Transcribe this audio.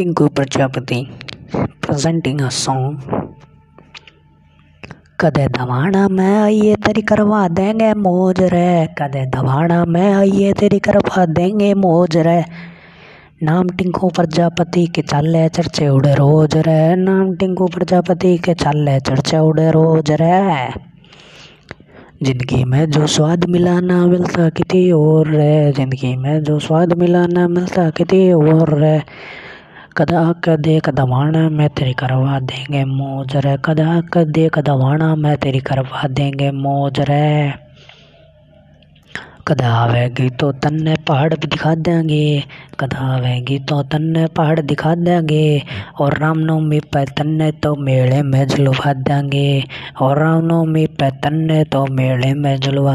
Tinku Prajapati presenting a song. कदे दवाना मैं आइए तेरी करवा देंगे मोज रे। कदे दवाना में आइए तेरी करवा देंगे मोज रे। नाम टिंकू प्रजापति के चाले चर्चे उड़े रोज रे। नाम टिंकू प्रजापति के चाले चर्चे उड़े रोज रे। ज़िंदगी में जो स्वाद मिला ना मिलता किसी और रे। ज़िंदगी में जो स्वाद मिला ना मिलता किसी और रे। कदा कदे कदवाना मैं तेरी करवा देंगे मौज रे। कदा कदे कदवाना मैं तेरी करवा देंगे मौज रे। कदा आवेगी तो तन्ने पहाड़ भी दिखा देंगे। कदा आवेगी तो तन्ने पहाड़ दिखा देंगे। और रामनवमी पे तन्ने तो मेले में जलवा देंगे। और रामनवमी पे तन्ने तो मेले में जलवा